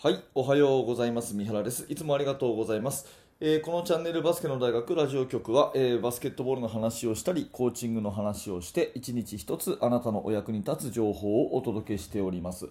はい、おはようございます。三原です。いつもありがとうございます。えーこのチャンネルバスケの大学ラジオ局は、えーバスケットボールの話をしたり、コーチングの話をして、一日一つあなたのお役に立つ情報をお届けしております。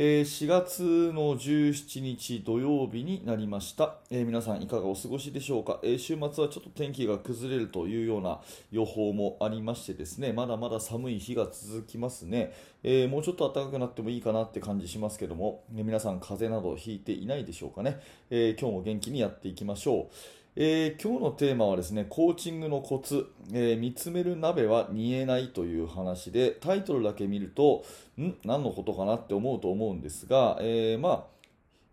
えー4月の17日土曜日になりました、えー皆さんいかがお過ごしでしょうか、えー週末はちょっと天気が崩れるというような予報もありましてですねまだまだ寒い日が続きますね、えもうちょっと暖かくなってもいいかなって感じしますけども、ね皆さん風邪などひいていないでしょうかね、え今日も元気にやっていきましょう。えー今日のテーマはですねコーチングのコツ、えー見つめる鍋は煮えないという話でタイトルだけ見るとん？何のことかなって思うと思うんですが、えーまあ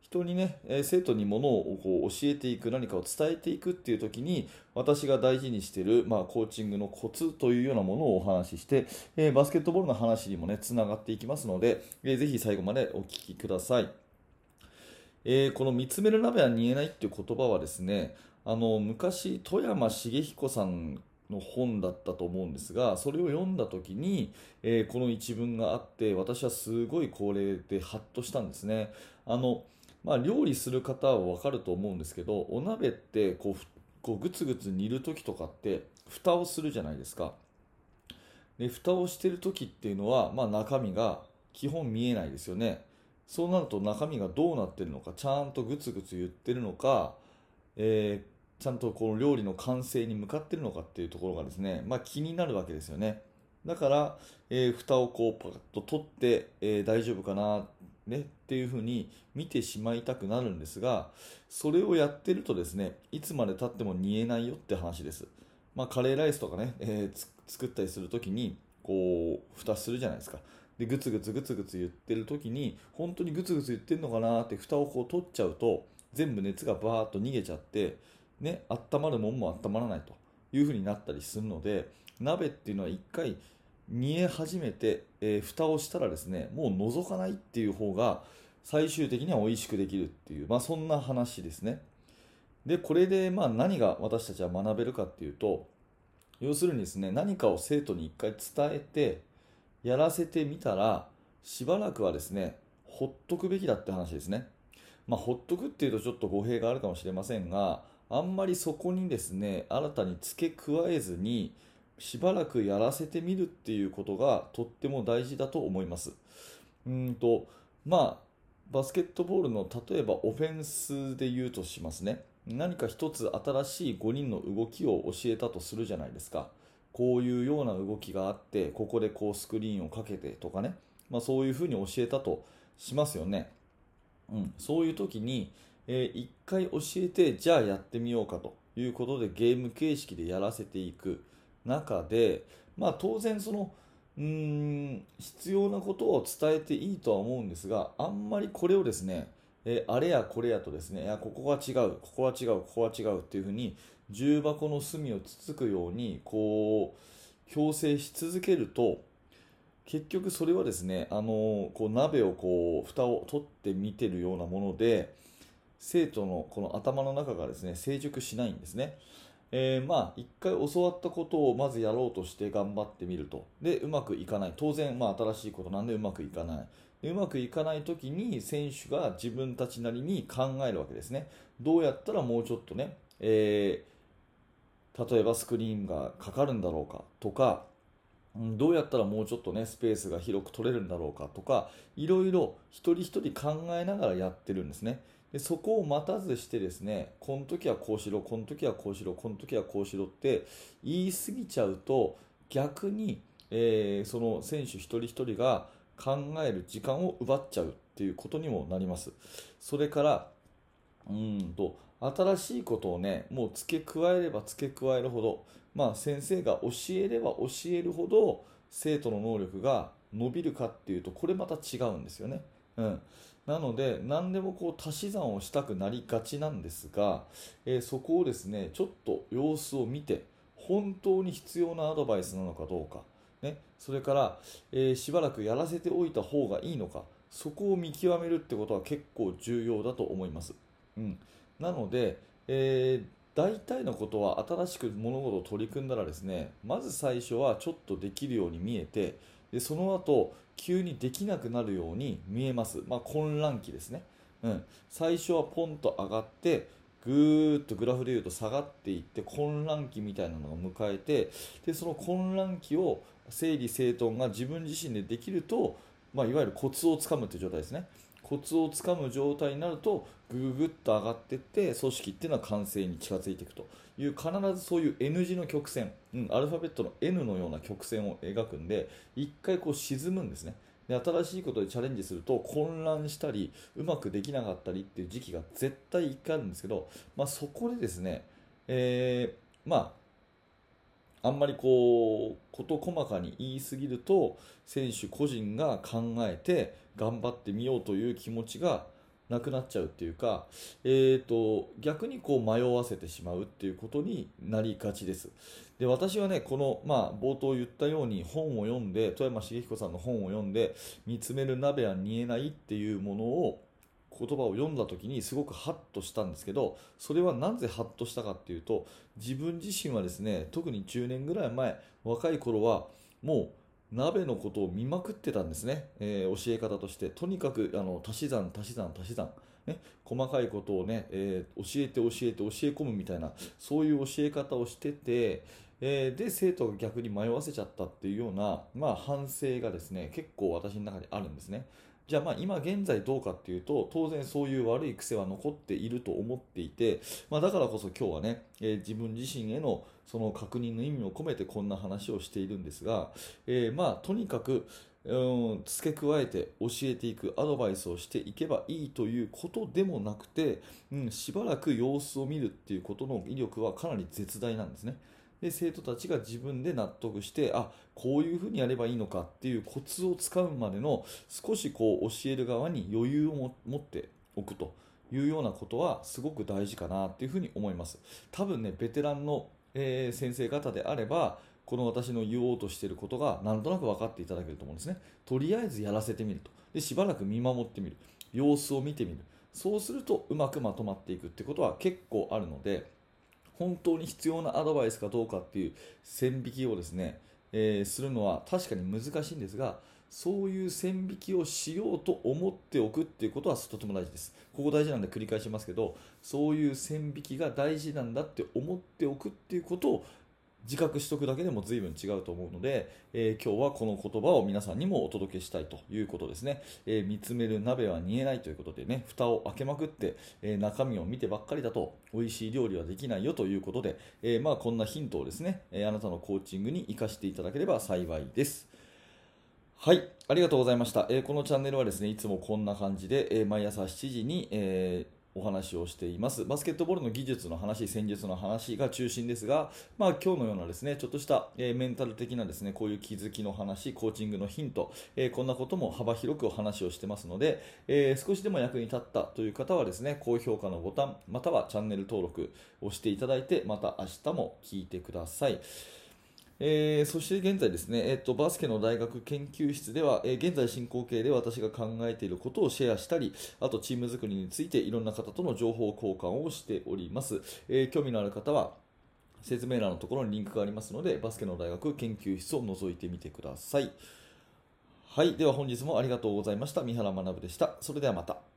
人にね、え生徒にものをこう教えていく何かを伝えていくっていう時に私が大事にしている、まあ、コーチングのコツというようなものをお話しして、えバスケットボールの話にもねつながっていきますので、えーぜひ最後までお聞きください。えーこの見つめる鍋は煮えないっていう言葉はですねあの昔富山茂彦さんの本だったと思うんですがそれを読んだ時に、えーこの一文があって私はすごいこれでハッとしたんですね。あの、まあ、料理する方は分かると思うんですけどお鍋ってこうこうグツグツ煮る時とかって蓋をするじゃないですか。で蓋をしてる時っていうのは、まあ、中身が基本見えないですよね。そうなると中身がどうなってるのかちゃんとグツグツ言ってるのか、えーちゃんとこの料理の完成に向かってるのかっていうところがですね、まあ、気になるわけですよね。だから、えー蓋をこうパカッと取って、えー大丈夫かな、ね、っていうふうに見てしまいたくなるんですがそれをやってるとですねいつまでたっても煮えないよって話です、まあ、カレーライスとかね、えー作ったりするときにこう蓋するじゃないですか。でグツグツグツグツ言ってる時に本当にグツグツ言ってるのかなって蓋をこう取っちゃうと全部熱がバーッと逃げちゃってね温まるもんも温まらないという風になったりするので鍋っていうのは一回煮え始めて、えー蓋をしたらですねもう覗かないっていう方が最終的には美味しくできるっていう、まあ、そんな話ですね。でこれでまあ何が私たちは学べるかっていうと要するにですね何かを生徒に一回伝えてやらせてみたらしばらくはですねほっとくべきだって話ですね。まあほっとくっていうとちょっと語弊があるかもしれませんがあんまりそこにですね新たに付け加えずにしばらくやらせてみるっていうことがとっても大事だと思います。うんとまあバスケットボールの例えばオフェンスで言うとしますね。何か一つ新しい5人の動きを教えたとするじゃないですか。こういうような動きがあってここでこうスクリーンをかけてとかね、まあ、そういうふうに教えたとしますよね、うん、そういう時に、えー一回教えてじゃあやってみようかということでゲーム形式でやらせていく。中で、まあ、当然そのうん必要なことを伝えていいとは思うんですがあんまりこれをですねえーあれやこれやとですねいやここは違うここは違うここは違うっていうふうに重箱の隅をつつくようにこう強制し続けると結局それはですねあのこう鍋をこう蓋を取って見てるようなもので生徒のこの頭の中がですね成熟しないんですね。えーまあ一回教わったことをまずやろうとして頑張ってみると。でうまくいかない。当然まあ新しいことなんでうまくいかない。でうまくいかない時に選手が自分たちなりに考えるわけですね。どうやったらもうちょっとね、えー例えばスクリーンがかかるんだろうかとかどうやったらもうちょっとねスペースが広く取れるんだろうかとかいろいろ一人一人考えながらやってるんですね。でそこを待たずしてですねこの時はこうしろこの時はこうしろこの時はこうしろって言い過ぎちゃうと逆に、えーその選手一人一人が考える時間を奪っちゃうっていうことにもなりますそれからうんと新しいことをねもう付け加えれば付け加えるほど、まあ、先生が教えれば教えるほど生徒の能力が伸びるかっていうとこれまた違うんですよね。うん、なので何でもこう足し算をしたくなりがちなんですが、えーそこをですねちょっと様子を見て本当に必要なアドバイスなのかどうか、ね、それから、えーしばらくやらせておいた方がいいのかそこを見極めるってことは結構重要だと思います。うん、なので、えー大体のことは新しく物事を取り組んだらですねまず最初はちょっとできるように見えてでその後急にできなくなるように見えます、まあ、混乱期ですね、うん、最初はポンと上がってぐーっとグラフでいうと下がっていって混乱期みたいなのが迎えてでその混乱期を整理整頓が自分自身でできると、まあ、いわゆるコツをつかむという状態ですね。コツをつかむ状態になるとぐぐぐっと上がっていって組織っていうのは完成に近づいていくと。いう必ずそういう N 字の曲線、うん、アルファベットの N のような曲線を描くんで一回こう沈むんですね。で新しいことでチャレンジすると混乱したりうまくできなかったりっていう時期が絶対1回あるんですけど、まあ、そこでですね、えー、まああんまりこう事細かに言いすぎると選手個人が考えて頑張ってみようという気持ちがなくなっちゃうっていうか、えーと、逆にこう迷わせてしまうっていうことになりがちです。で私はねこの、まあ、冒頭言ったように本を読んで富山茂彦さんの本を読んで見つめる鍋は煮えないっていうものを言葉を読んだ時にすごくハッとしたんですけどそれはなぜハッとしたかっていうと自分自身はですね特に10年ぐらい前若い頃はもう鍋のことを見まくってたんですね、えー、教え方として。とにかくあの足し算足し算足し算、ね、細かいことをね、えー、教えて教えて教え込むみたいなそういう教え方をしてて、えー、で生徒が逆に迷わせちゃったっていうような、まあ、反省がですね結構私の中にあるんですね。じゃあまあ今現在どうかっていうと当然そういう悪い癖は残っていると思っていて、まあ、だからこそ今日はね、えー、自分自身へのその確認の意味を込めてこんな話をしているんですが、えー、まあとにかくうん付け加えて教えていくアドバイスをしていけばいいということでもなくて、うん、しばらく様子を見るっていうことの威力はかなり絶大なんですね。で生徒たちが自分で納得してあこういうふうにやればいいのかっていうコツをつかむまでの少しこう教える側に余裕を持っておくというようなことはすごく大事かなっていうふうに思います。多分ねベテランの、えー、先生方であればこの私の言おうとしていることがなんとなく分かっていただけると思うんですね。とりあえずやらせてみると。でしばらく見守ってみる。様子を見てみる。そうするとうまくまとまっていくってことは結構あるので本当に必要なアドバイスかどうかっていう線引きをですね、えー、するのは確かに難しいんですがそういう線引きをしようと思っておくっていうことはとても大事です。ここ大事なんで繰り返しますけどそういう線引きが大事なんだって思っておくっていうことを自覚しておくだけでも随分違うと思うので、えー、今日はこの言葉を皆さんにもお届けしたいということですね、えー、見つめる鍋は煮えないということでね蓋を開けまくって、えー、中身を見てばっかりだと美味しい料理はできないよということで、えまあ、こんなヒントをですね、えあなたのコーチングに生かしていただければ幸いですはい、ありがとうございました。えー、このチャンネルはですね、いつもこんな感じで、えー、毎朝7時に、えーお話をしていますバスケットボールの技術の話、戦術の話が中心ですが、まあ、今日のようなですねちょっとした、えー、メンタル的なですねこういう気づきの話、コーチングのヒント、えー、こんなことも幅広くお話をしてますので、えー、少しでも役に立ったという方はですね高評価のボタンまたはチャンネル登録をしていただいてまた明日も聞いてください。えー、そして現在ですね、えーと、バスケの大学研究室では、えー、現在進行形で私が考えていることをシェアしたり、あとチーム作りについていろんな方との情報交換をしております。えー、興味のある方は説明欄のところにリンクがありますので、バスケの大学研究室を覗いてみてください。はい、では本日もありがとうございました。三原学でした。それではまた。